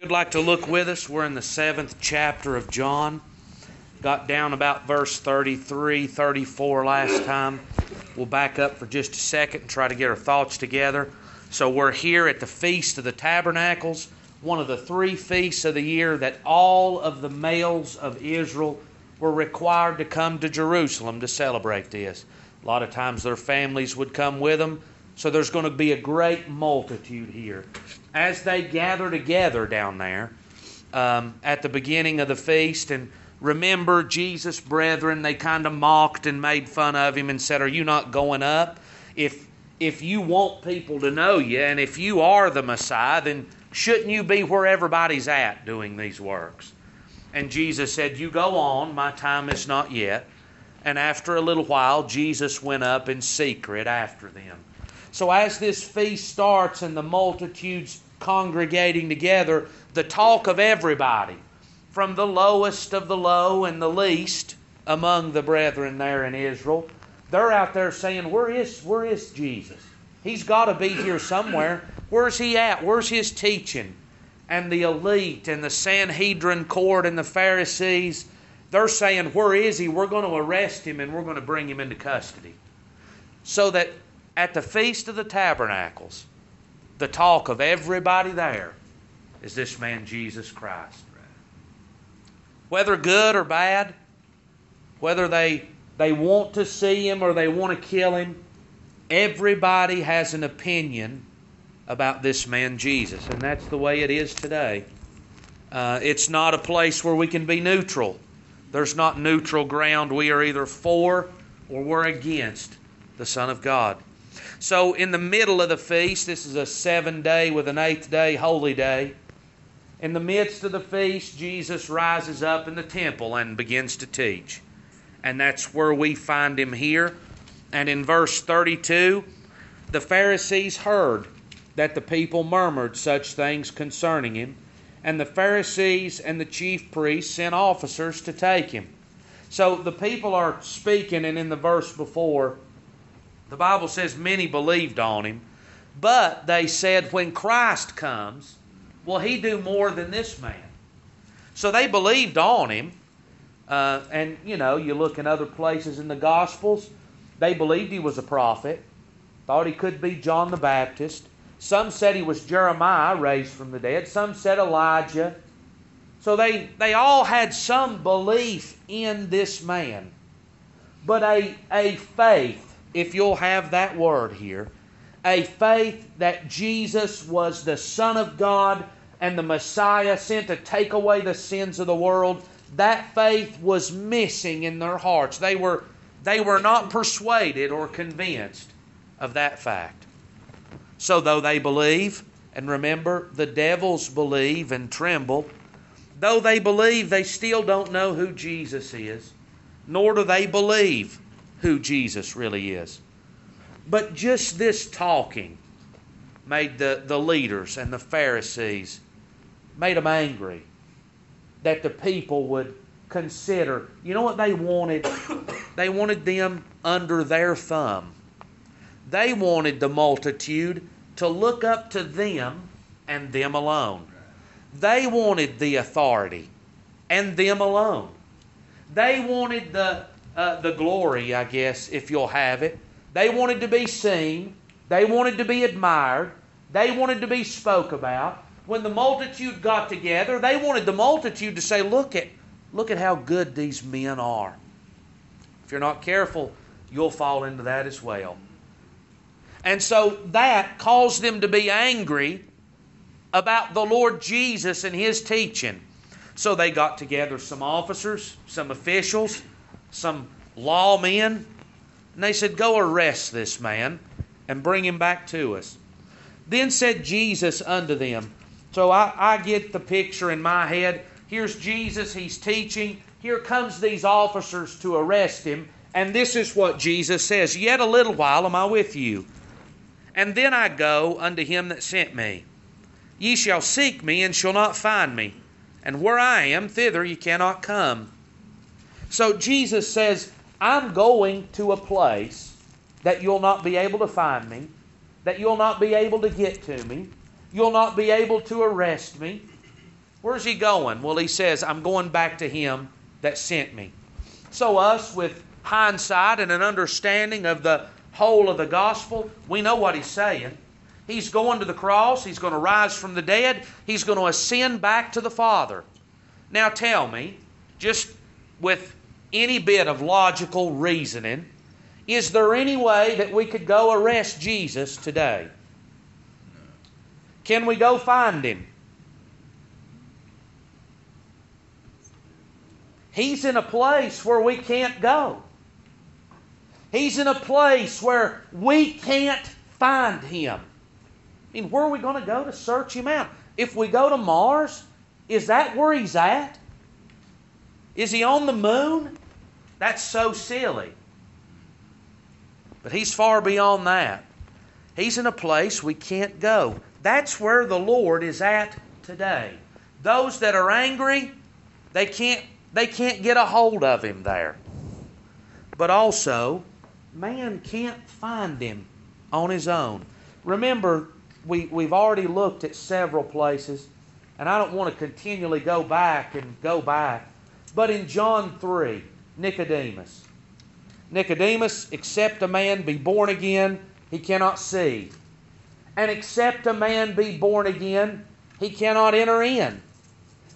you'd like to look with us, we're in the seventh chapter of John. Got down about verse 33, 34 last time. We'll back up for just a second and try to get our thoughts together. So we're here at the Feast of the Tabernacles, one of the three feasts of the year that all of the males of Israel were required to come to Jerusalem to celebrate this. A lot of times their families would come with them. So there's going to be a great multitude here. As they gather together down there um, at the beginning of the feast, and remember Jesus' brethren, they kind of mocked and made fun of him and said, Are you not going up? If, if you want people to know you, and if you are the Messiah, then shouldn't you be where everybody's at doing these works? And Jesus said, You go on, my time is not yet. And after a little while, Jesus went up in secret after them. So, as this feast starts and the multitudes congregating together, the talk of everybody, from the lowest of the low and the least among the brethren there in Israel, they're out there saying, Where is, where is Jesus? He's got to be here somewhere. Where's he at? Where's his teaching? And the elite and the Sanhedrin court and the Pharisees, they're saying, Where is he? We're going to arrest him and we're going to bring him into custody. So that at the Feast of the Tabernacles, the talk of everybody there is this man Jesus Christ. Whether good or bad, whether they, they want to see him or they want to kill him, everybody has an opinion about this man Jesus. And that's the way it is today. Uh, it's not a place where we can be neutral. There's not neutral ground. We are either for or we're against the Son of God. So, in the middle of the feast, this is a seven day with an eighth day holy day. In the midst of the feast, Jesus rises up in the temple and begins to teach. And that's where we find him here. And in verse 32, the Pharisees heard that the people murmured such things concerning him. And the Pharisees and the chief priests sent officers to take him. So the people are speaking, and in the verse before, the Bible says many believed on him, but they said, when Christ comes, will he do more than this man? So they believed on him. Uh, and, you know, you look in other places in the Gospels, they believed he was a prophet, thought he could be John the Baptist. Some said he was Jeremiah raised from the dead. Some said Elijah. So they, they all had some belief in this man. But a, a faith if you'll have that word here, a faith that Jesus was the Son of God and the Messiah sent to take away the sins of the world, that faith was missing in their hearts. They were, they were not persuaded or convinced of that fact. So, though they believe, and remember, the devils believe and tremble, though they believe, they still don't know who Jesus is, nor do they believe who Jesus really is. But just this talking made the, the leaders and the Pharisees, made them angry that the people would consider. You know what they wanted? they wanted them under their thumb. They wanted the multitude to look up to them and them alone. They wanted the authority and them alone. They wanted the uh, the glory, I guess, if you'll have it. They wanted to be seen. They wanted to be admired. They wanted to be spoke about. When the multitude got together, they wanted the multitude to say, "Look at, look at how good these men are." If you're not careful, you'll fall into that as well. And so that caused them to be angry about the Lord Jesus and his teaching. So they got together some officers, some officials, some lawmen, and they said, Go arrest this man and bring him back to us. Then said Jesus unto them, So I, I get the picture in my head. Here's Jesus, he's teaching. Here comes these officers to arrest him. And this is what Jesus says Yet a little while am I with you. And then I go unto him that sent me. Ye shall seek me and shall not find me. And where I am, thither ye cannot come. So Jesus says, I'm going to a place that you'll not be able to find me, that you'll not be able to get to me, you'll not be able to arrest me. Where's he going? Well, he says, I'm going back to him that sent me. So, us, with hindsight and an understanding of the whole of the gospel, we know what he's saying. He's going to the cross, he's going to rise from the dead, he's going to ascend back to the Father. Now, tell me, just with any bit of logical reasoning, is there any way that we could go arrest Jesus today? Can we go find him? He's in a place where we can't go. He's in a place where we can't find him. I mean, where are we going to go to search him out? If we go to Mars, is that where he's at? Is he on the moon? That's so silly. But he's far beyond that. He's in a place we can't go. That's where the Lord is at today. Those that are angry, they can't they can't get a hold of him there. But also, man can't find him on his own. Remember, we, we've already looked at several places, and I don't want to continually go back and go back. But in John 3, Nicodemus. Nicodemus, except a man be born again, he cannot see. And except a man be born again, he cannot enter in.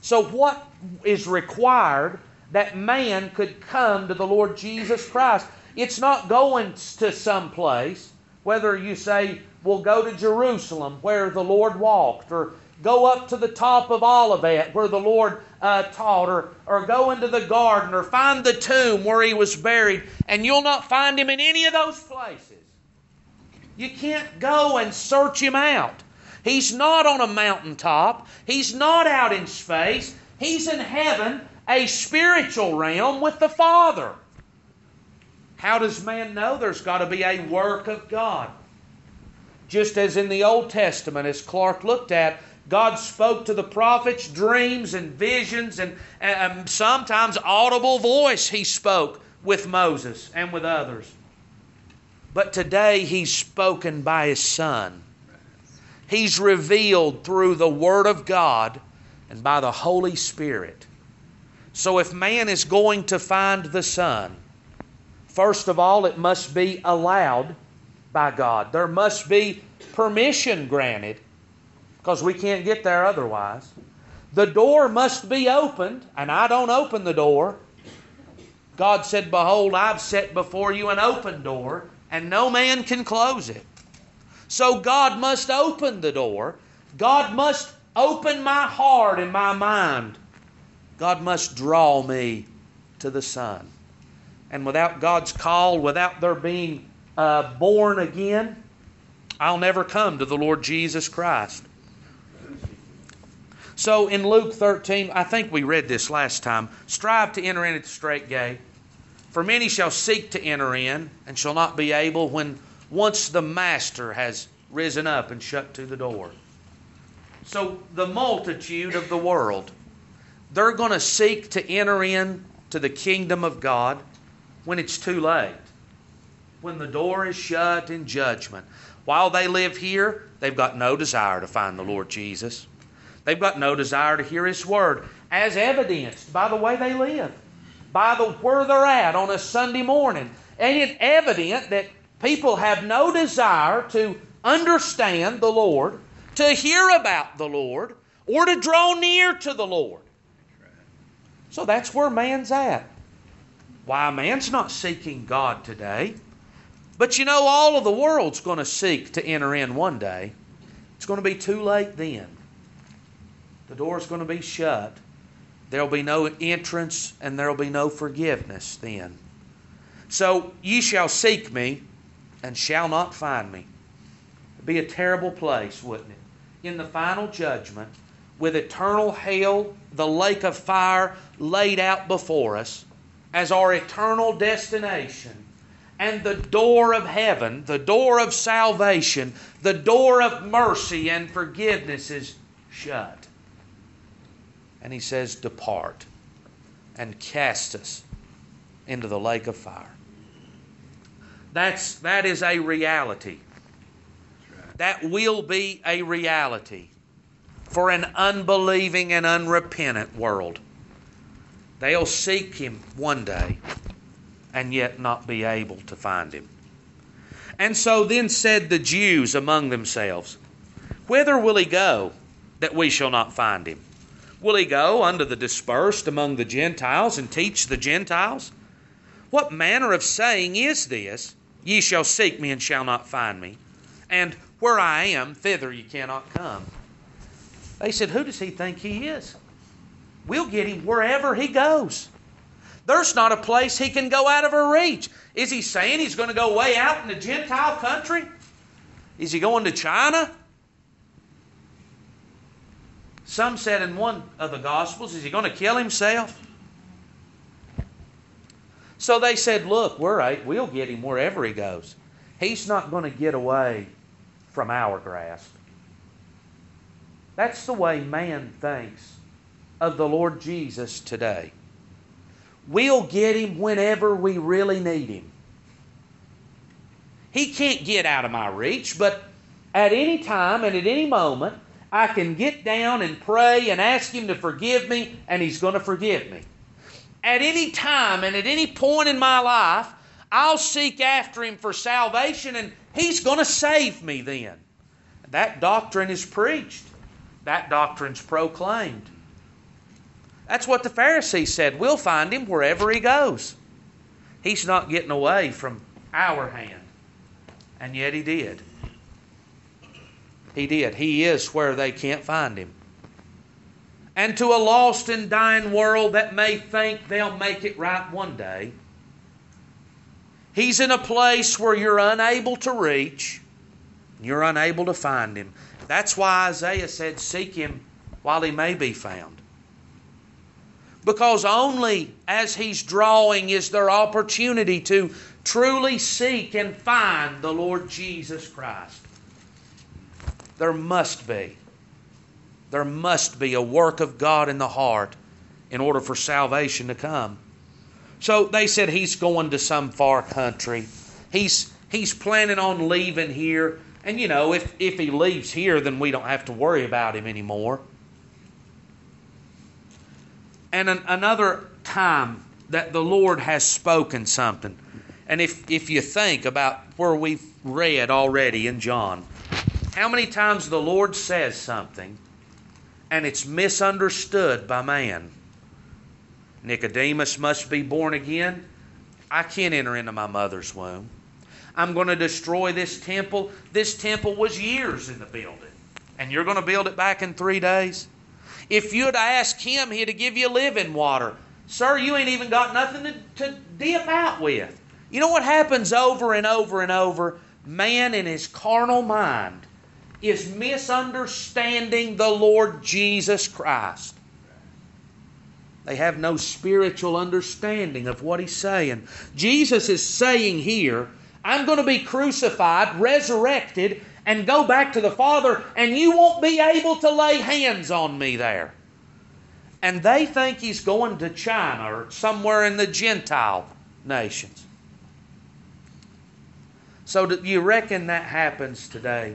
So, what is required that man could come to the Lord Jesus Christ? It's not going to some place, whether you say, we'll go to Jerusalem where the Lord walked, or go up to the top of Olivet where the Lord uh, taught, or, or go into the garden, or find the tomb where he was buried, and you'll not find him in any of those places. You can't go and search him out. He's not on a mountaintop. He's not out in space. He's in heaven, a spiritual realm with the Father. How does man know? There's got to be a work of God. Just as in the Old Testament, as Clark looked at, God spoke to the prophets dreams and visions, and, and sometimes audible voice He spoke with Moses and with others. But today He's spoken by His Son. He's revealed through the Word of God and by the Holy Spirit. So if man is going to find the Son, first of all, it must be allowed by God. There must be permission granted because we can't get there otherwise. The door must be opened, and I don't open the door. God said, Behold, I've set before you an open door, and no man can close it. So God must open the door. God must open my heart and my mind. God must draw me to the Son. And without God's call, without there being uh, born again, I'll never come to the Lord Jesus Christ. So in Luke 13, I think we read this last time strive to enter in at the strait gate. For many shall seek to enter in and shall not be able when once the master has risen up and shut to the door. So the multitude of the world, they're going to seek to enter in to the kingdom of God when it's too late. When the door is shut in judgment. While they live here, they've got no desire to find the Lord Jesus. They've got no desire to hear His word, as evidenced by the way they live, by the where they're at on a Sunday morning. Ain't it evident that People have no desire to understand the Lord, to hear about the Lord, or to draw near to the Lord. So that's where man's at. Why, man's not seeking God today. But you know, all of the world's going to seek to enter in one day. It's going to be too late then. The door's going to be shut. There'll be no entrance and there'll be no forgiveness then. So ye shall seek me, and shall not find me. It'd be a terrible place, wouldn't it? In the final judgment, with eternal hell, the lake of fire laid out before us as our eternal destination, and the door of heaven, the door of salvation, the door of mercy and forgiveness is shut. And he says, Depart and cast us into the lake of fire. That's, that is a reality. That will be a reality for an unbelieving and unrepentant world. They'll seek him one day and yet not be able to find him. And so then said the Jews among themselves, Whither will he go that we shall not find him? Will he go unto the dispersed among the Gentiles and teach the Gentiles? What manner of saying is this? Ye shall seek me and shall not find me. And where I am, thither ye cannot come. They said, Who does he think he is? We'll get him wherever he goes. There's not a place he can go out of our reach. Is he saying he's going to go way out in the Gentile country? Is he going to China? Some said in one of the Gospels, is he going to kill himself? So they said, Look, we're right. We'll get him wherever he goes. He's not going to get away from our grasp. That's the way man thinks of the Lord Jesus today. We'll get him whenever we really need him. He can't get out of my reach, but at any time and at any moment, I can get down and pray and ask him to forgive me, and he's going to forgive me. At any time and at any point in my life, I'll seek after him for salvation, and he's going to save me then. That doctrine is preached, that doctrine's proclaimed. That's what the Pharisees said. We'll find him wherever he goes. He's not getting away from our hand. And yet he did. He did. He is where they can't find him. And to a lost and dying world that may think they'll make it right one day, he's in a place where you're unable to reach, you're unable to find him. That's why Isaiah said, Seek him while he may be found. Because only as He's drawing is there opportunity to truly seek and find the Lord Jesus Christ. There must be. There must be a work of God in the heart in order for salvation to come. So they said he's going to some far country. He's he's planning on leaving here. And you know, if, if he leaves here, then we don't have to worry about him anymore. And an, another time that the Lord has spoken something. And if, if you think about where we've read already in John, how many times the Lord says something and it's misunderstood by man? Nicodemus must be born again. I can't enter into my mother's womb. I'm going to destroy this temple. This temple was years in the building. And you're going to build it back in three days? If you'd ask him, he'd give you living water. Sir, you ain't even got nothing to, to dip out with. You know what happens over and over and over? Man in his carnal mind is misunderstanding the Lord Jesus Christ. They have no spiritual understanding of what he's saying. Jesus is saying here, I'm going to be crucified, resurrected, and go back to the Father, and you won't be able to lay hands on me there. And they think he's going to China or somewhere in the Gentile nations. So, do you reckon that happens today?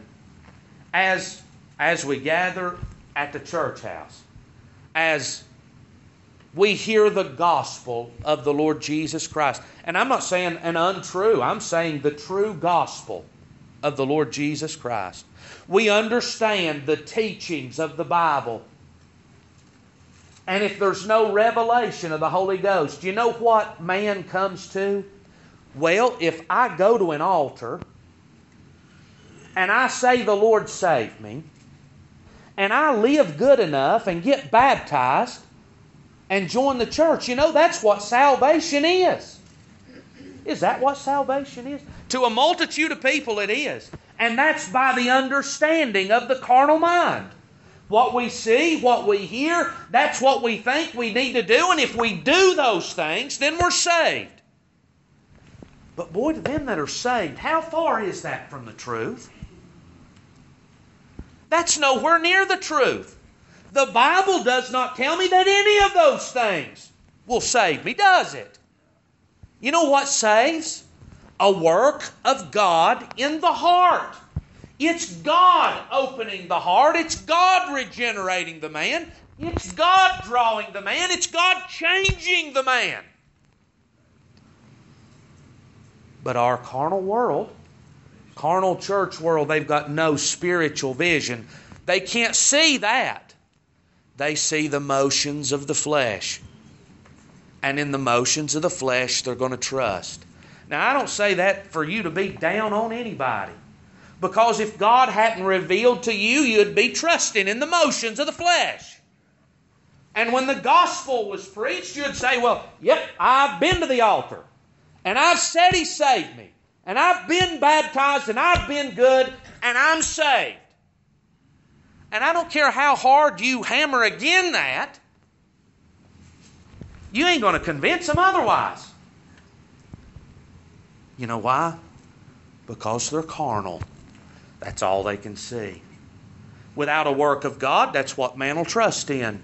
As, as we gather at the church house, as we hear the gospel of the Lord Jesus Christ. And I'm not saying an untrue, I'm saying the true gospel of the Lord Jesus Christ. We understand the teachings of the Bible. And if there's no revelation of the Holy Ghost, you know what man comes to? Well, if I go to an altar and I say, The Lord saved me, and I live good enough and get baptized and join the church, you know, that's what salvation is. Is that what salvation is? To a multitude of people, it is. And that's by the understanding of the carnal mind. What we see, what we hear, that's what we think we need to do. And if we do those things, then we're saved. But boy, to them that are saved, how far is that from the truth? That's nowhere near the truth. The Bible does not tell me that any of those things will save me, does it? You know what saves? A work of God in the heart. It's God opening the heart. It's God regenerating the man. It's God drawing the man. It's God changing the man. But our carnal world, carnal church world, they've got no spiritual vision. They can't see that. They see the motions of the flesh. And in the motions of the flesh, they're going to trust. Now, I don't say that for you to be down on anybody. Because if God hadn't revealed to you, you'd be trusting in the motions of the flesh. And when the gospel was preached, you'd say, Well, yep, I've been to the altar. And I've said He saved me. And I've been baptized and I've been good and I'm saved. And I don't care how hard you hammer again that, you ain't going to convince them otherwise. You know why? Because they're carnal. That's all they can see. Without a work of God, that's what man will trust in.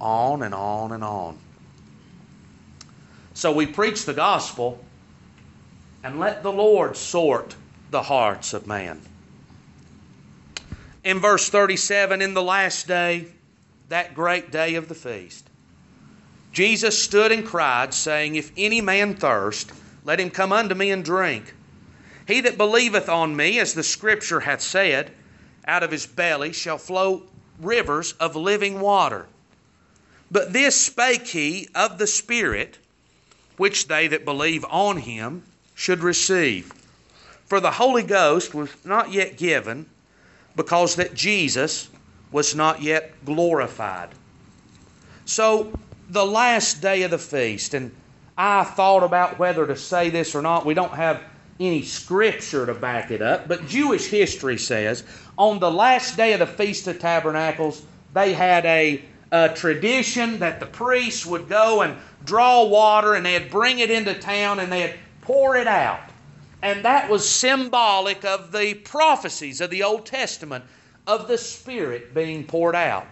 On and on and on. So we preach the gospel and let the Lord sort the hearts of man. In verse 37, in the last day, that great day of the feast, Jesus stood and cried, saying, If any man thirst, let him come unto me and drink. He that believeth on me, as the Scripture hath said, out of his belly shall flow rivers of living water. But this spake he of the Spirit, which they that believe on him should receive. For the Holy Ghost was not yet given, because that Jesus was not yet glorified. So, the last day of the feast, and I thought about whether to say this or not. We don't have any scripture to back it up, but Jewish history says on the last day of the Feast of Tabernacles, they had a, a tradition that the priests would go and draw water and they'd bring it into town and they'd pour it out. And that was symbolic of the prophecies of the Old Testament of the Spirit being poured out.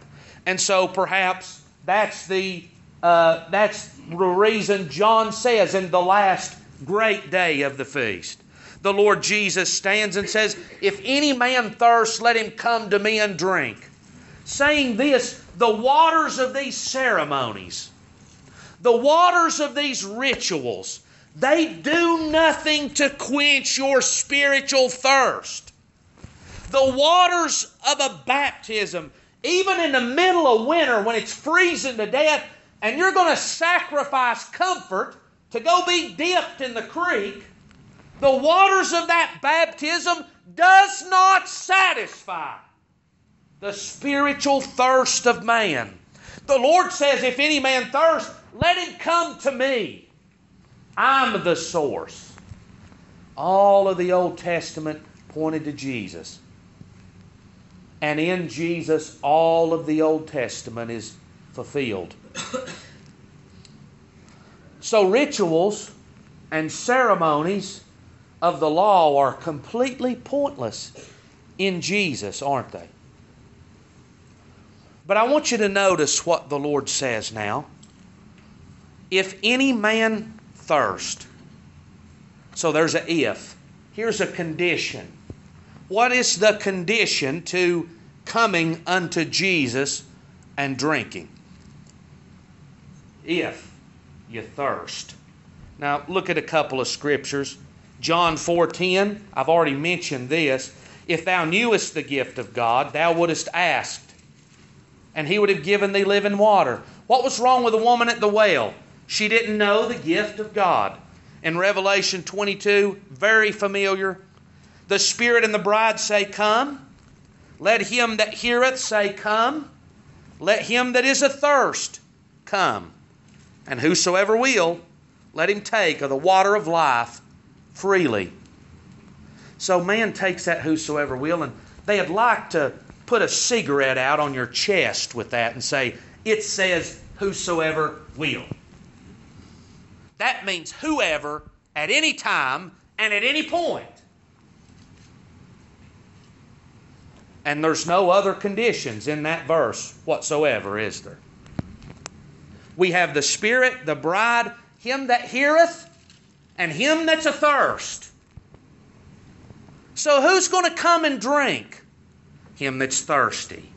And so perhaps that's the uh, that's the reason John says in the last great day of the feast. The Lord Jesus stands and says, If any man thirst, let him come to me and drink. Saying this, the waters of these ceremonies, the waters of these rituals, they do nothing to quench your spiritual thirst. The waters of a baptism, even in the middle of winter when it's freezing to death, and you're going to sacrifice comfort to go be dipped in the creek, the waters of that baptism does not satisfy the spiritual thirst of man. The Lord says, If any man thirst, let him come to me. I'm the source. All of the Old Testament pointed to Jesus. And in Jesus, all of the Old Testament is fulfilled. So, rituals and ceremonies of the law are completely pointless in Jesus, aren't they? But I want you to notice what the Lord says now. If any man thirst, so there's a if. Here's a condition. What is the condition to coming unto Jesus and drinking? If you thirst. Now, look at a couple of scriptures. John 4:10, I've already mentioned this. If thou knewest the gift of God, thou wouldst asked, and he would have given thee living water. What was wrong with the woman at the well? She didn't know the gift of God. In Revelation 22, very familiar, the Spirit and the bride say, Come. Let him that heareth say, Come. Let him that is athirst come. And whosoever will, let him take of the water of life freely. So man takes that whosoever will, and they'd like to put a cigarette out on your chest with that and say, it says whosoever will. That means whoever, at any time, and at any point. And there's no other conditions in that verse whatsoever, is there? We have the Spirit, the bride, him that heareth, and him that's athirst. So who's going to come and drink? Him that's thirsty.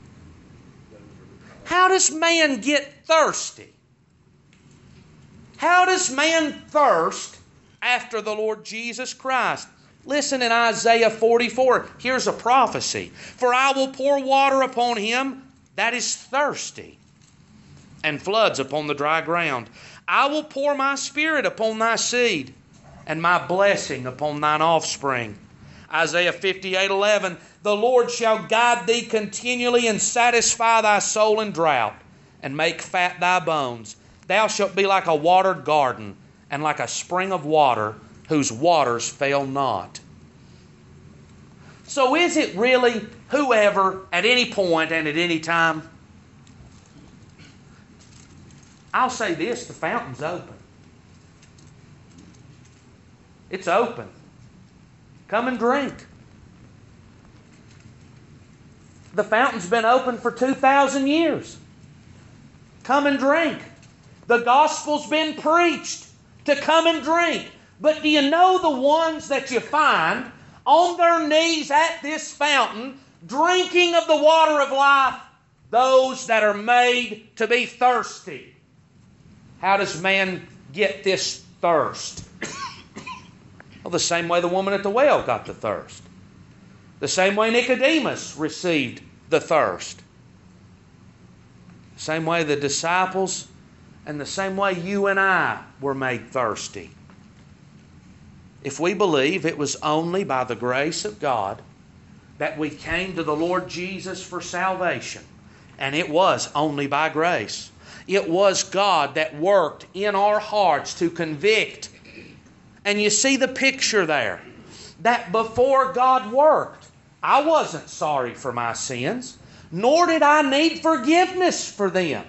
How does man get thirsty? How does man thirst after the Lord Jesus Christ? Listen in Isaiah 44. Here's a prophecy For I will pour water upon him that is thirsty, and floods upon the dry ground. I will pour my spirit upon thy seed, and my blessing upon thine offspring. Isaiah 58 11. The Lord shall guide thee continually and satisfy thy soul in drought, and make fat thy bones. Thou shalt be like a watered garden, and like a spring of water whose waters fail not. So, is it really whoever at any point and at any time? I'll say this the fountain's open. It's open. Come and drink. The fountain's been open for 2,000 years. Come and drink. The gospel's been preached to come and drink. But do you know the ones that you find on their knees at this fountain, drinking of the water of life? Those that are made to be thirsty. How does man get this thirst? well, the same way the woman at the well got the thirst. The same way Nicodemus received the thirst. The same way the disciples and the same way you and I were made thirsty. If we believe it was only by the grace of God that we came to the Lord Jesus for salvation, and it was only by grace, it was God that worked in our hearts to convict. And you see the picture there that before God worked, I wasn't sorry for my sins, nor did I need forgiveness for them.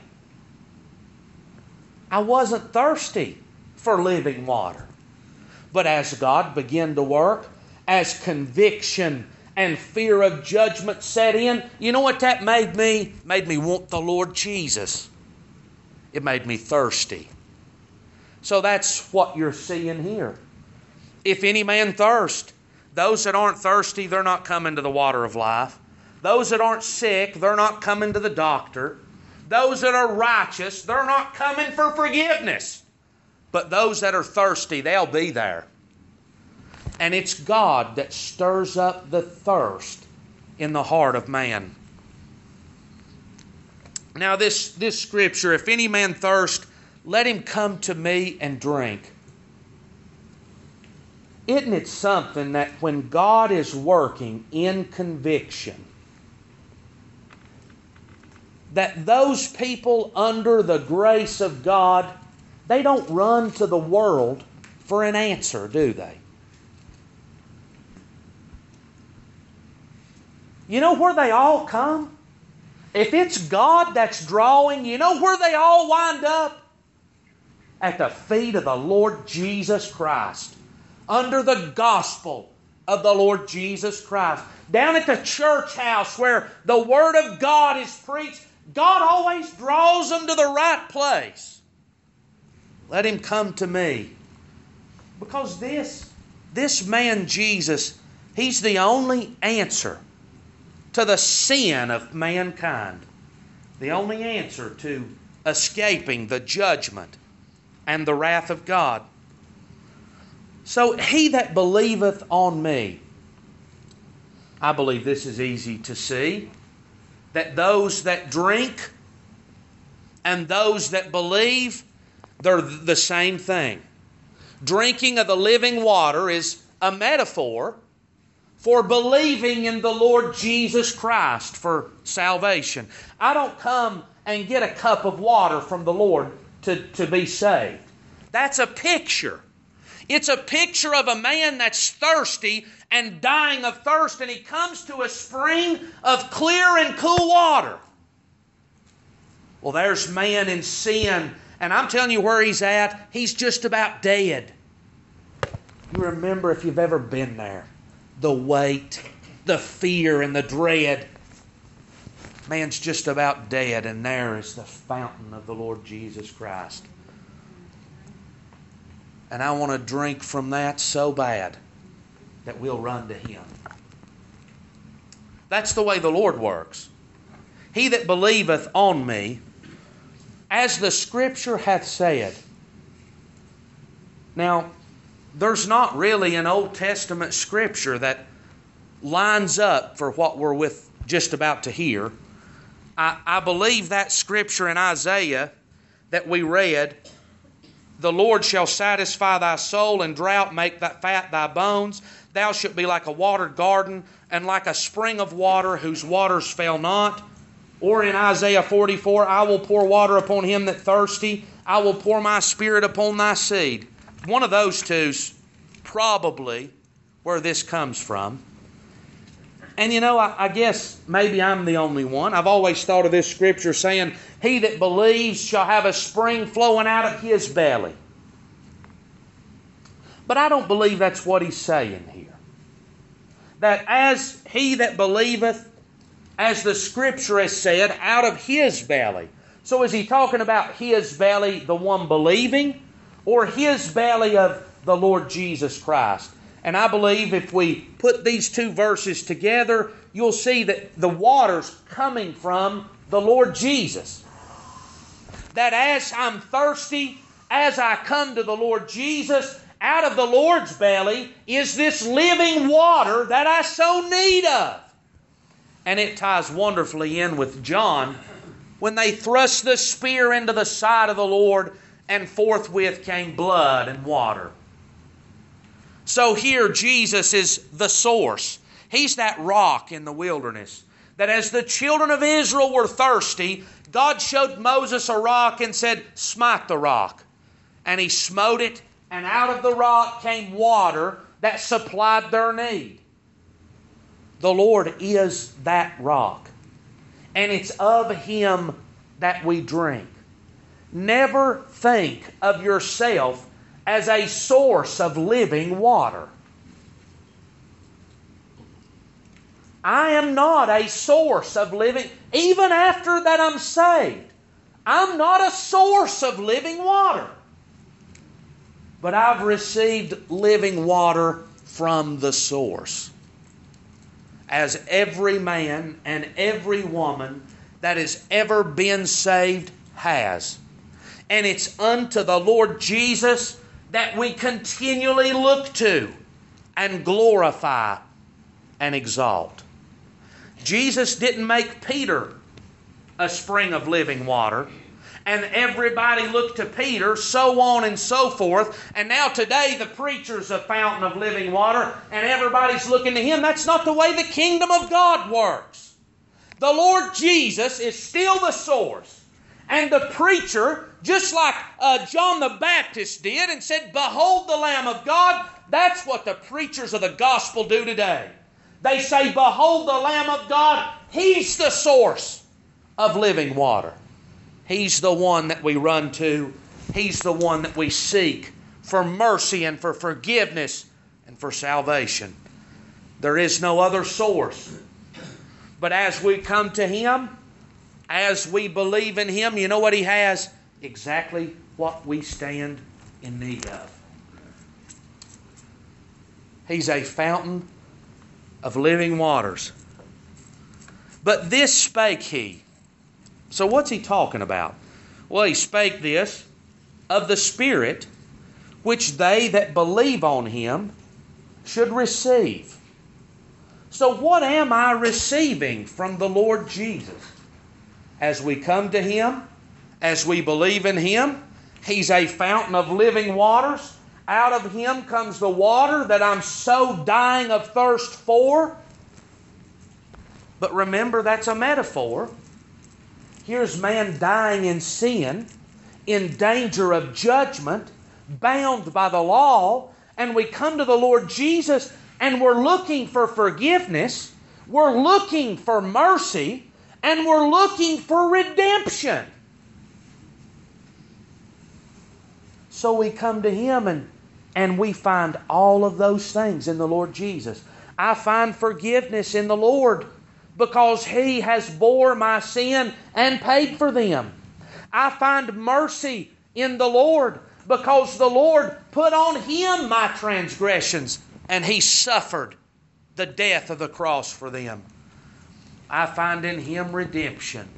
I wasn't thirsty for living water. But as God began to work, as conviction and fear of judgment set in, you know what that made me? Made me want the Lord Jesus. It made me thirsty. So that's what you're seeing here. If any man thirst, those that aren't thirsty, they're not coming to the water of life. Those that aren't sick, they're not coming to the doctor. Those that are righteous, they're not coming for forgiveness. But those that are thirsty, they'll be there. And it's God that stirs up the thirst in the heart of man. Now, this, this scripture, if any man thirst, let him come to me and drink. Isn't it something that when God is working in conviction, that those people under the grace of God, they don't run to the world for an answer, do they? You know where they all come? If it's God that's drawing, you know where they all wind up? At the feet of the Lord Jesus Christ, under the gospel of the Lord Jesus Christ. Down at the church house where the Word of God is preached, God always draws them to the right place. Let him come to me. Because this, this man Jesus, he's the only answer to the sin of mankind. The only answer to escaping the judgment and the wrath of God. So, he that believeth on me, I believe this is easy to see that those that drink and those that believe, they're the same thing. Drinking of the living water is a metaphor for believing in the Lord Jesus Christ for salvation. I don't come and get a cup of water from the Lord to, to be saved. That's a picture. It's a picture of a man that's thirsty and dying of thirst, and he comes to a spring of clear and cool water. Well, there's man in sin, and I'm telling you where he's at. He's just about dead. You remember if you've ever been there the weight, the fear, and the dread. Man's just about dead, and there is the fountain of the Lord Jesus Christ. And I want to drink from that so bad that we'll run to Him. That's the way the Lord works. He that believeth on me, as the Scripture hath said. Now, there's not really an Old Testament Scripture that lines up for what we're with just about to hear. I, I believe that Scripture in Isaiah that we read the Lord shall satisfy thy soul, and drought make that fat thy bones. Thou shalt be like a watered garden, and like a spring of water whose waters fail not. Or in Isaiah 44, I will pour water upon him that thirsty. I will pour my spirit upon thy seed. One of those two's probably where this comes from. And you know, I, I, guess maybe I'm the only one. I've always thought of this scripture saying, He that believes shall have a spring flowing out of his belly. But I don't believe that's what he's saying here. That as he that believeth, as the scripture has said, out of his belly. So is he talking about his belly, the one believing, or his belly of the Lord Jesus Christ? And I believe if we put these two verses together, you'll see that the water's coming from the Lord Jesus. That as I'm thirsty, as I come to the Lord Jesus, out of the Lord's belly is this living water that I so need of. And it ties wonderfully in with John when they thrust the spear into the side of the Lord, and forthwith came blood and water. So here, Jesus is the source. He's that rock in the wilderness. That as the children of Israel were thirsty, God showed Moses a rock and said, Smite the rock. And he smote it, and out of the rock came water that supplied their need. The Lord is that rock, and it's of Him that we drink. Never think of yourself as a source of living water. I am not a source of living, even after that I'm saved. I'm not a source of living water. But I've received living water from the source. As every man and every woman that has ever been saved has. And it's unto the Lord Jesus that we continually look to and glorify and exalt. Jesus didn't make Peter a spring of living water, and everybody looked to Peter, so on and so forth. And now today the preacher's a fountain of living water, and everybody's looking to him. That's not the way the kingdom of God works. The Lord Jesus is still the source, and the preacher just like uh, John the Baptist did and said, Behold the Lamb of God. That's what the preachers of the gospel do today. They say, Behold the Lamb of God. He's the source of living water. He's the one that we run to. He's the one that we seek for mercy and for forgiveness and for salvation. There is no other source. But as we come to Him, as we believe in Him, you know what He has? exactly what we stand in need of. He's a fountain of living waters. But this spake he. So, what's he talking about? Well, he spake this of the Spirit which they that believe on him should receive. So, what am I receiving from the Lord Jesus? As we come to him, as we believe in Him. He's a fountain of living waters. Out of Him comes the water that I'm so dying of thirst for. But remember, that's a metaphor. Here's man dying in sin, in danger of judgment, bound by the law, and we come to the Lord Jesus and we're looking for forgiveness, we're looking for mercy, and we're looking for redemption. So we come to Him and, and we find all of those things in the Lord Jesus. I find forgiveness in the Lord because He has bore my sin and paid for them. I find mercy in the Lord because the Lord put on Him my transgressions and He suffered the death of the cross for them. I find in Him redemption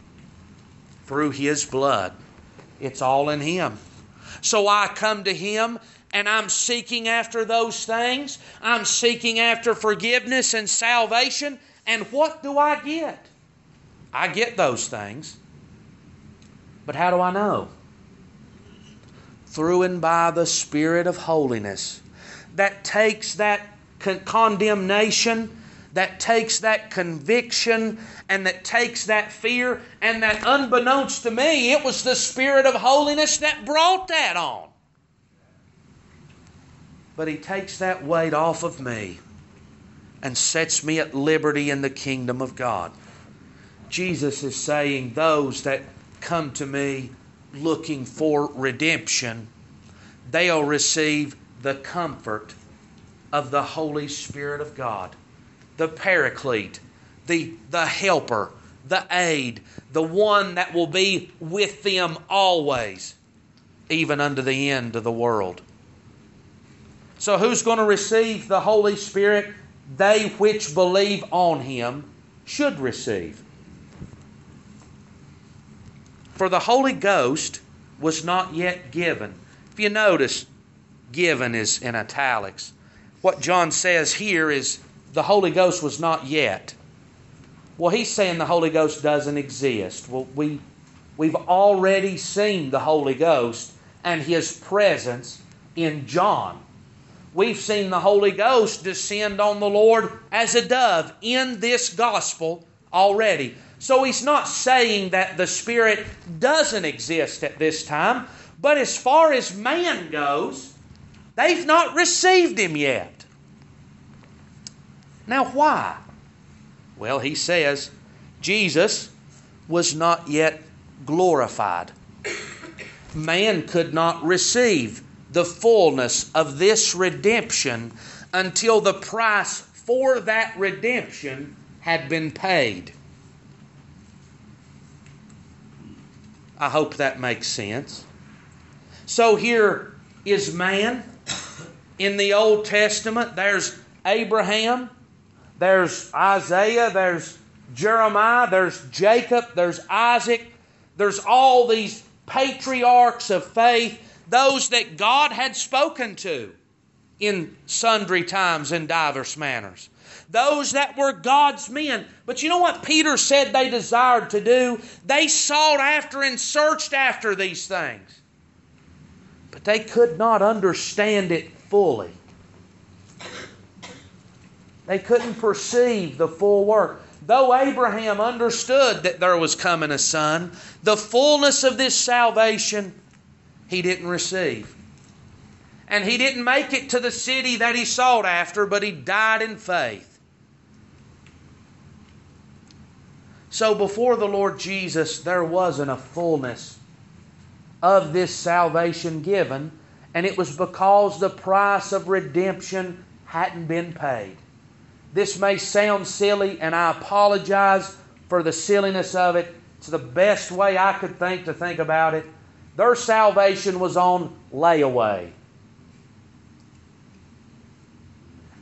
through His blood. It's all in Him. So I come to Him and I'm seeking after those things. I'm seeking after forgiveness and salvation. And what do I get? I get those things. But how do I know? Through and by the Spirit of holiness that takes that con- condemnation, that takes that conviction, and that takes that fear, and that unbeknownst to me, it was the Spirit of holiness that brought that on. But He takes that weight off of me and sets me at liberty in the kingdom of God. Jesus is saying, Those that come to me looking for redemption, they'll receive the comfort of the Holy Spirit of God, the Paraclete, the, the Helper, the aid, the one that will be with them always, even unto the end of the world. So, who's going to receive the Holy Spirit? They which believe on Him should receive. For the Holy Ghost was not yet given. If you notice, given is in italics. What John says here is the Holy Ghost was not yet. Well, he's saying the Holy Ghost doesn't exist. Well, we, we've already seen the Holy Ghost and his presence in John. We've seen the Holy Ghost descend on the Lord as a dove in this gospel already. So he's not saying that the Spirit doesn't exist at this time, but as far as man goes, they've not received him yet. Now, why? Well, he says Jesus was not yet glorified. Man could not receive the fullness of this redemption until the price for that redemption had been paid. I hope that makes sense. So here is man. In the Old Testament, there's Abraham, there's Isaiah, there's Jeremiah, there's Jacob, there's Isaac, there's all these patriarchs of faith, those that God had spoken to in sundry times in divers manners. Those that were God's men. But you know what Peter said they desired to do? They sought after and searched after these things. But they could not understand it fully. They couldn't perceive the full work. Though Abraham understood that there was coming a son, the fullness of this salvation he didn't receive. And he didn't make it to the city that he sought after, but he died in faith. So before the Lord Jesus, there wasn't a fullness of this salvation given, and it was because the price of redemption hadn't been paid. This may sound silly, and I apologize for the silliness of it. It's the best way I could think to think about it. Their salvation was on layaway.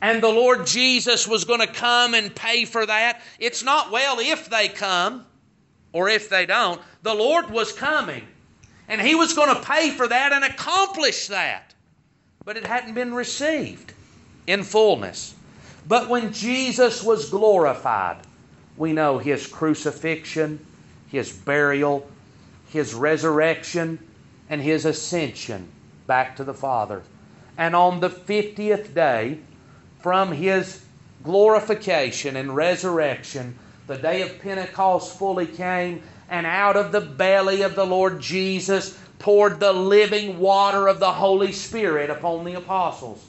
and the Lord Jesus was going to come and pay for that. It's not, well, if they come or if they don't. The Lord was coming, and He was going to pay for that and accomplish that. But it hadn't been received in fullness. But when Jesus was glorified, we know His crucifixion, His burial, His resurrection, and His ascension back to the Father. And on the 50th day, from his glorification and resurrection, the day of Pentecost fully came, and out of the belly of the Lord Jesus poured the living water of the Holy Spirit upon the apostles.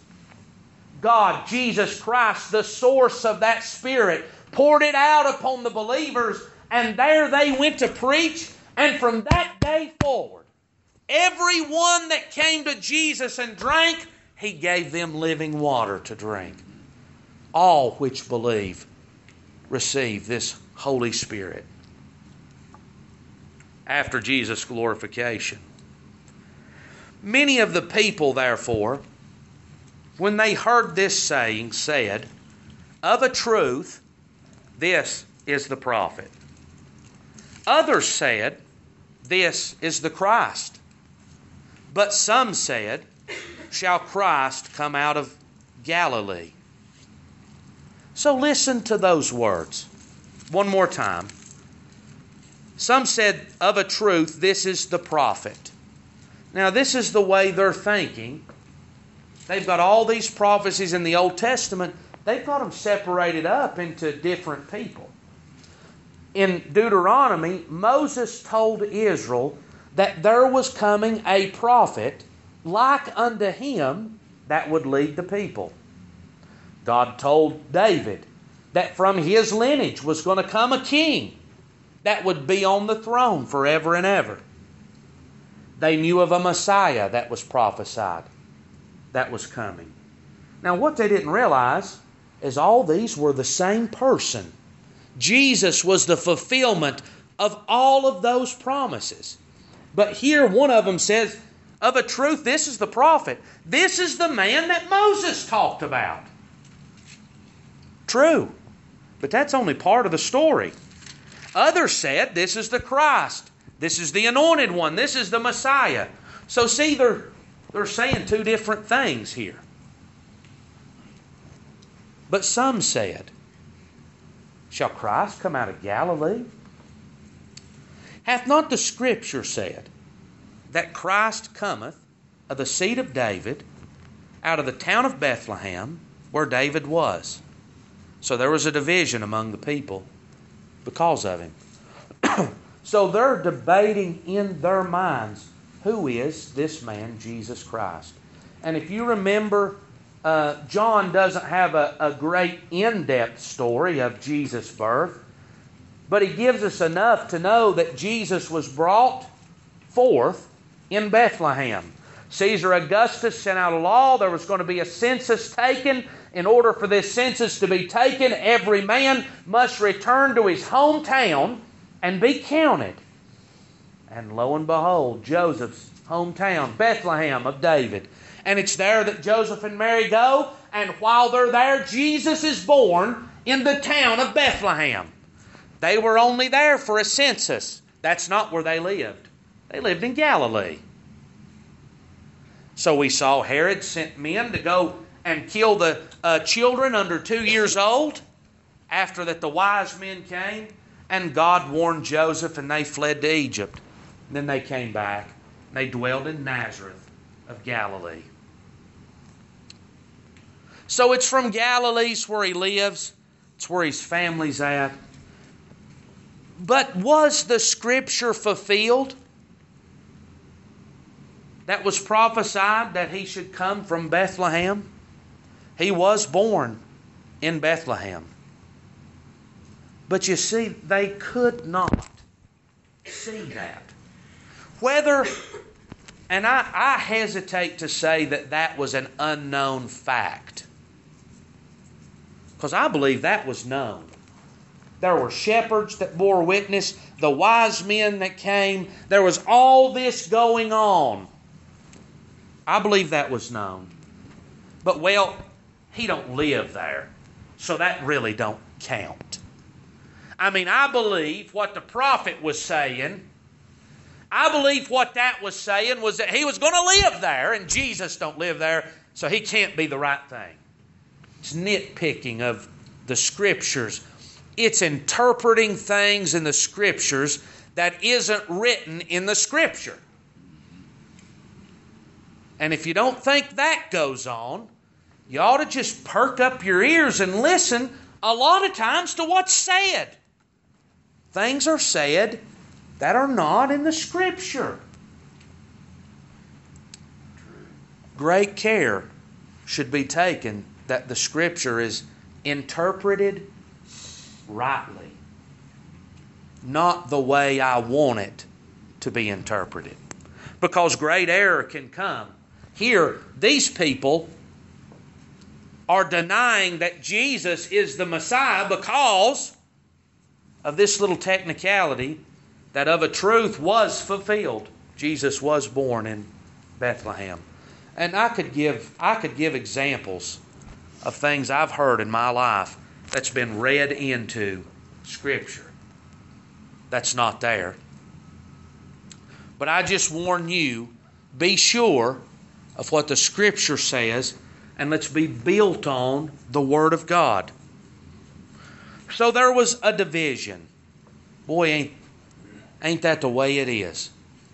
God, Jesus Christ, the source of that Spirit, poured it out upon the believers, and there they went to preach, and from that day forward, everyone that came to Jesus and drank he gave them living water to drink. All which believe receive this Holy Spirit after Jesus' glorification. Many of the people, therefore, when they heard this saying, said, Of a truth, this is the prophet. Others said, This is the Christ. But some said, Shall Christ come out of Galilee? So listen to those words one more time. Some said, Of a truth, this is the prophet. Now, this is the way they're thinking. They've got all these prophecies in the Old Testament, they've got them separated up into different people. In Deuteronomy, Moses told Israel that there was coming a prophet like unto him that would lead the people. God told David that from his lineage was going to come a king that would be on the throne forever and ever. They knew of a Messiah that was prophesied that was coming. Now, what they didn't realize is all these were the same person. Jesus was the fulfillment of all of those promises. But here, one of them says, Of a truth, this is the prophet. This is the man that Moses talked about. True. But that's only part of the story. Others said, This is the Christ. This is the anointed one. This is the Messiah. So, see, they're, they're saying two different things here. But some said, Shall Christ come out of Galilee? Hath not the Scripture said that Christ cometh of the seed of David out of the town of Bethlehem where David was? So there was a division among the people because of him. so they're debating in their minds who is this man, Jesus Christ. And if you remember, uh, John doesn't have a, a great in depth story of Jesus' birth, but he gives us enough to know that Jesus was brought forth in Bethlehem. Caesar Augustus sent out a law. There was going to be a census taken, in order for this census to be taken, every man must return to his hometown and be counted. And lo and behold, Joseph's hometown, Bethlehem of David. And it's there that Joseph and Mary go, and while they're there, Jesus is born in the town of Bethlehem. They were only there for a census. That's not where they lived. They lived in Galilee. So we saw Herod sent men to go and kill the uh, children under two years old after that the wise men came and god warned joseph and they fled to egypt then they came back. They dwelled in nazareth of galilee. So it's from galilee's where he lives it's where his family's at. But was the scripture fulfilled? That was prophesied that he should come from bethlehem? He was born in Bethlehem. But you see, they could not see that. Whether, and I, I hesitate to say that that was an unknown fact, because I believe that was known. There were shepherds that bore witness, the wise men that came. There was all this going on. I believe that was known. But well, he don't live there. So that really don't count. I mean, I believe what the prophet was saying. I believe what that was saying was that he was going to live there, and Jesus don't live there, so he can't be the right thing. It's nitpicking of the scriptures. It's interpreting things in the scriptures that isn't written in the scripture. And if you don't think that goes on, you ought to just perk up your ears and listen a lot of times to what's said. Things are said that are not in the Scripture. Great care should be taken that the Scripture is interpreted rightly, not the way I want it to be interpreted. Because great error can come. Here, these people are denying that Jesus is the Messiah because of this little technicality that of a truth was fulfilled. Jesus was born in Bethlehem. And I could give I could give examples of things I've heard in my life that's been read into Scripture. That's not there. But I just warn you be sure of what the Scripture says, and let's be built on the Word of God. So there was a division. Boy, ain't, ain't that the way it is?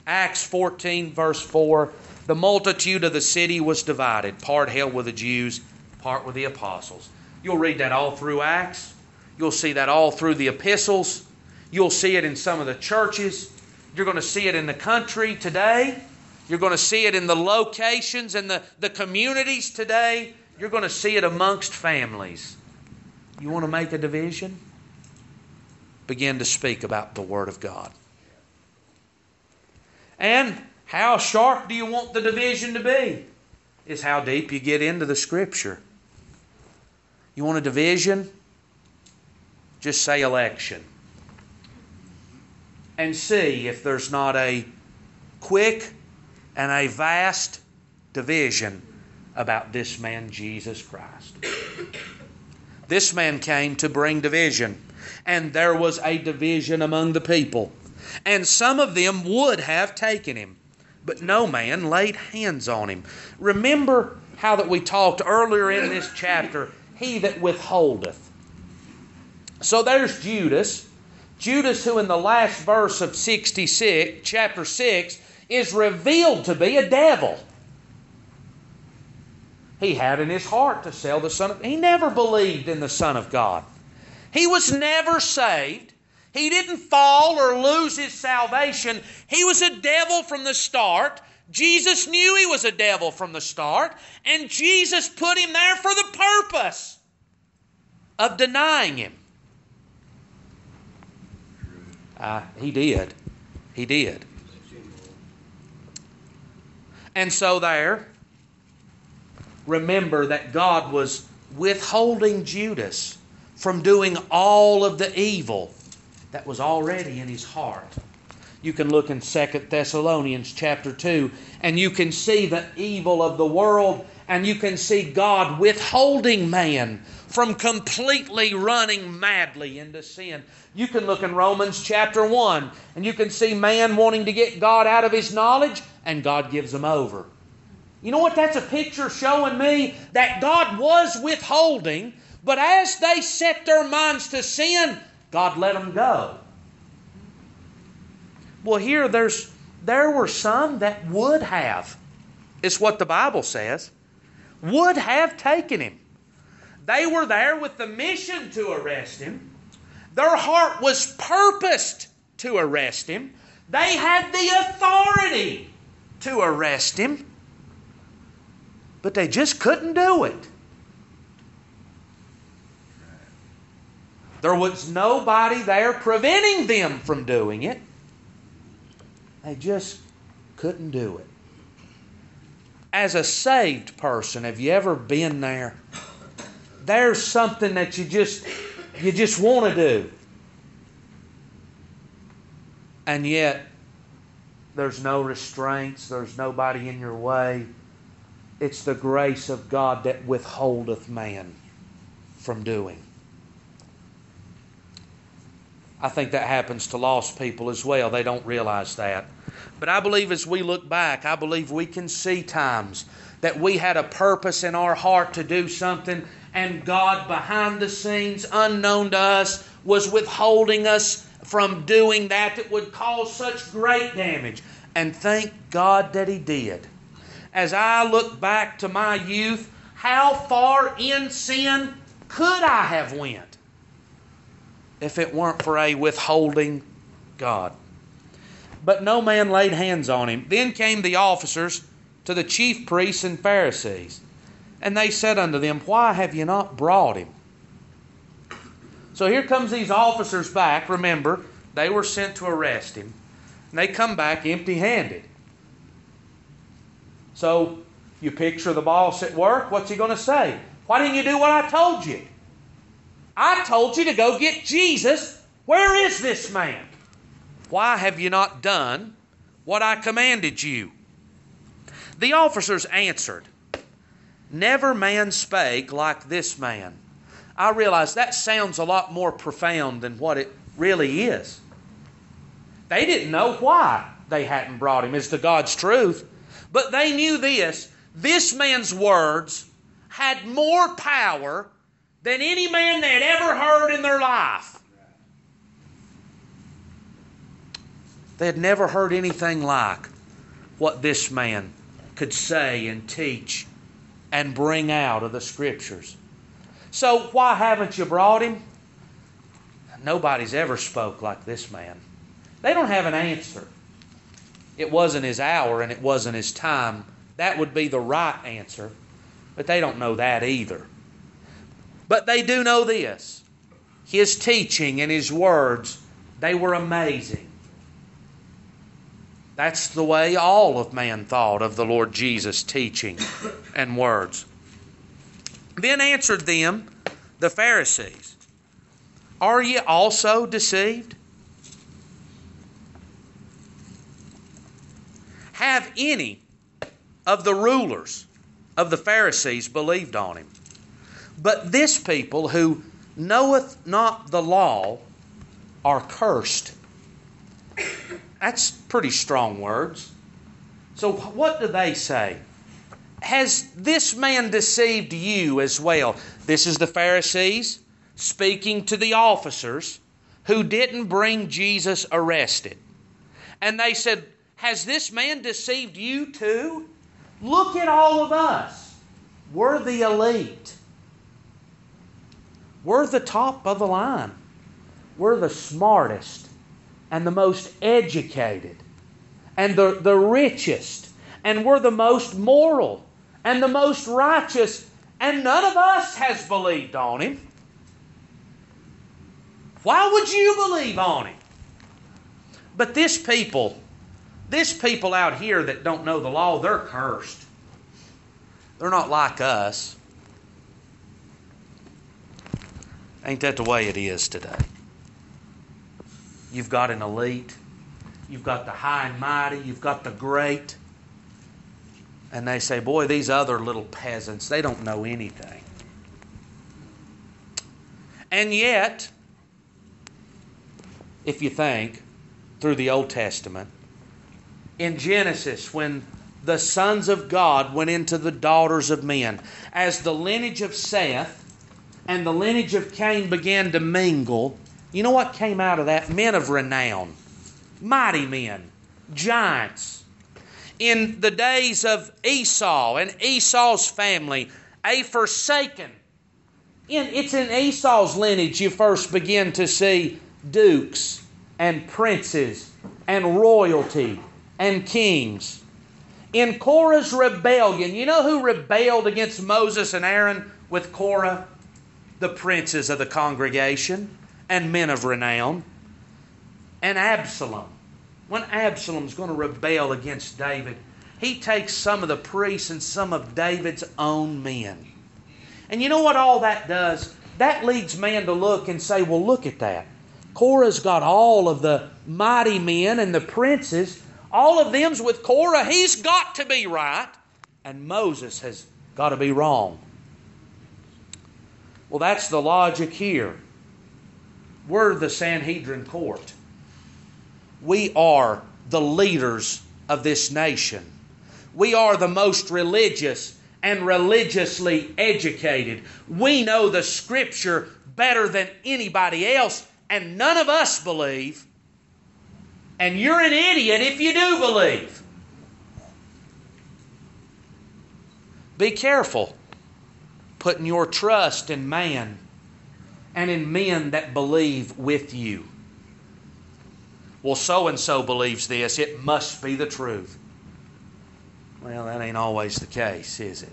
Acts 14, verse 4 The multitude of the city was divided, part held with the Jews, part with the apostles. You'll read that all through Acts. You'll see that all through the epistles. You'll see it in some of the churches. You're going to see it in the country today. You're going to see it in the locations and the, the communities today. You're going to see it amongst families. You want to make a division? Begin to speak about the Word of God. And how sharp do you want the division to be? Is how deep you get into the Scripture. You want a division? Just say election and see if there's not a quick and a vast division about this man, Jesus Christ. This man came to bring division, and there was a division among the people. And some of them would have taken him, but no man laid hands on him. Remember how that we talked earlier in this chapter, he that withholdeth. So there's Judas Judas, who in the last verse of 66, chapter 6, is revealed to be a devil. He had in his heart to sell the Son of He never believed in the Son of God. He was never saved. He didn't fall or lose his salvation. He was a devil from the start. Jesus knew he was a devil from the start, and Jesus put him there for the purpose of denying him. Uh, he did. He did. And so, there, remember that God was withholding Judas from doing all of the evil that was already in his heart. You can look in Second Thessalonians chapter 2 and you can see the evil of the world and you can see God withholding man from completely running madly into sin. You can look in Romans chapter 1 and you can see man wanting to get God out of his knowledge, and God gives him over. You know what that's a picture showing me? That God was withholding, but as they set their minds to sin, God let them go. Well, here there's there were some that would have, is what the Bible says, would have taken him. They were there with the mission to arrest him. Their heart was purposed to arrest him. They had the authority to arrest him. But they just couldn't do it. There was nobody there preventing them from doing it. They just couldn't do it. As a saved person, have you ever been there? there's something that you just you just want to do. And yet there's no restraints, there's nobody in your way. It's the grace of God that withholdeth man from doing. I think that happens to lost people as well. They don't realize that. But I believe as we look back, I believe we can see times that we had a purpose in our heart to do something and God behind the scenes, unknown to us, was withholding us from doing that that would cause such great damage. And thank God that He did. As I look back to my youth, how far in sin could I have went if it weren't for a withholding God? But no man laid hands on him. Then came the officers to the chief priests and Pharisees and they said unto them, Why have you not brought him? So here comes these officers back. Remember, they were sent to arrest him. And they come back empty handed. So you picture the boss at work. What's he going to say? Why didn't you do what I told you? I told you to go get Jesus. Where is this man? Why have you not done what I commanded you? The officers answered, Never man spake like this man. I realize that sounds a lot more profound than what it really is. They didn't know why they hadn't brought him as the God's truth, but they knew this this man's words had more power than any man they had ever heard in their life. They had never heard anything like what this man could say and teach and bring out of the scriptures. So why haven't you brought him? Nobody's ever spoke like this man. They don't have an answer. It wasn't his hour and it wasn't his time. That would be the right answer. But they don't know that either. But they do know this. His teaching and his words, they were amazing. That's the way all of man thought of the Lord Jesus' teaching and words. Then answered them the Pharisees Are ye also deceived? Have any of the rulers of the Pharisees believed on him? But this people who knoweth not the law are cursed. That's pretty strong words. So, what do they say? Has this man deceived you as well? This is the Pharisees speaking to the officers who didn't bring Jesus arrested. And they said, Has this man deceived you too? Look at all of us. We're the elite. We're the top of the line. We're the smartest and the most educated and the, the richest. And we're the most moral and the most righteous. And none of us has believed on him. Why would you believe on him? But this people, this people out here that don't know the law, they're cursed. They're not like us. Ain't that the way it is today? You've got an elite, you've got the high and mighty, you've got the great. And they say, boy, these other little peasants, they don't know anything. And yet, if you think through the Old Testament, in Genesis, when the sons of God went into the daughters of men, as the lineage of Seth and the lineage of Cain began to mingle, you know what came out of that? Men of renown, mighty men, giants. In the days of Esau and Esau's family, a forsaken. In, it's in Esau's lineage you first begin to see dukes and princes and royalty and kings. In Korah's rebellion, you know who rebelled against Moses and Aaron with Korah? The princes of the congregation and men of renown, and Absalom. When Absalom's going to rebel against David, he takes some of the priests and some of David's own men. And you know what all that does? That leads man to look and say, well, look at that. Korah's got all of the mighty men and the princes. All of them's with Korah. He's got to be right. And Moses has got to be wrong. Well, that's the logic here. We're the Sanhedrin court. We are the leaders of this nation. We are the most religious and religiously educated. We know the Scripture better than anybody else, and none of us believe. And you're an idiot if you do believe. Be careful putting your trust in man and in men that believe with you. Well, so and so believes this, it must be the truth. Well, that ain't always the case, is it?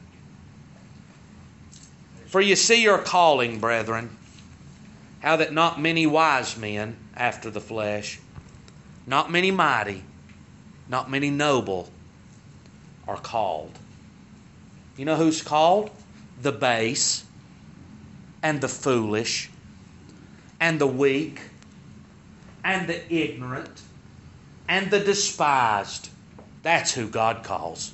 For you see your calling, brethren, how that not many wise men after the flesh, not many mighty, not many noble are called. You know who's called? The base and the foolish and the weak and the ignorant and the despised. That's who God calls.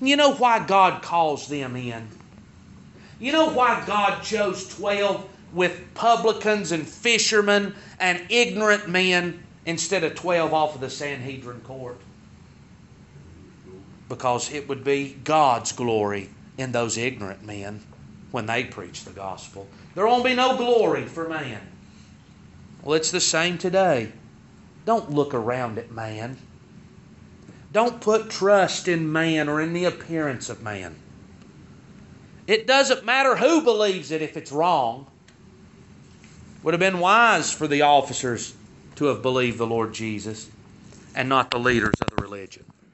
You know why God calls them in? You know why God chose 12 with publicans and fishermen and ignorant men instead of 12 off of the Sanhedrin court. Because it would be God's glory in those ignorant men when they preach the gospel. There won't be no glory for man. Well, it's the same today. Don't look around at man. Don't put trust in man or in the appearance of man. It doesn't matter who believes it if it's wrong. Would have been wise for the officers to have believed the Lord Jesus and not the leaders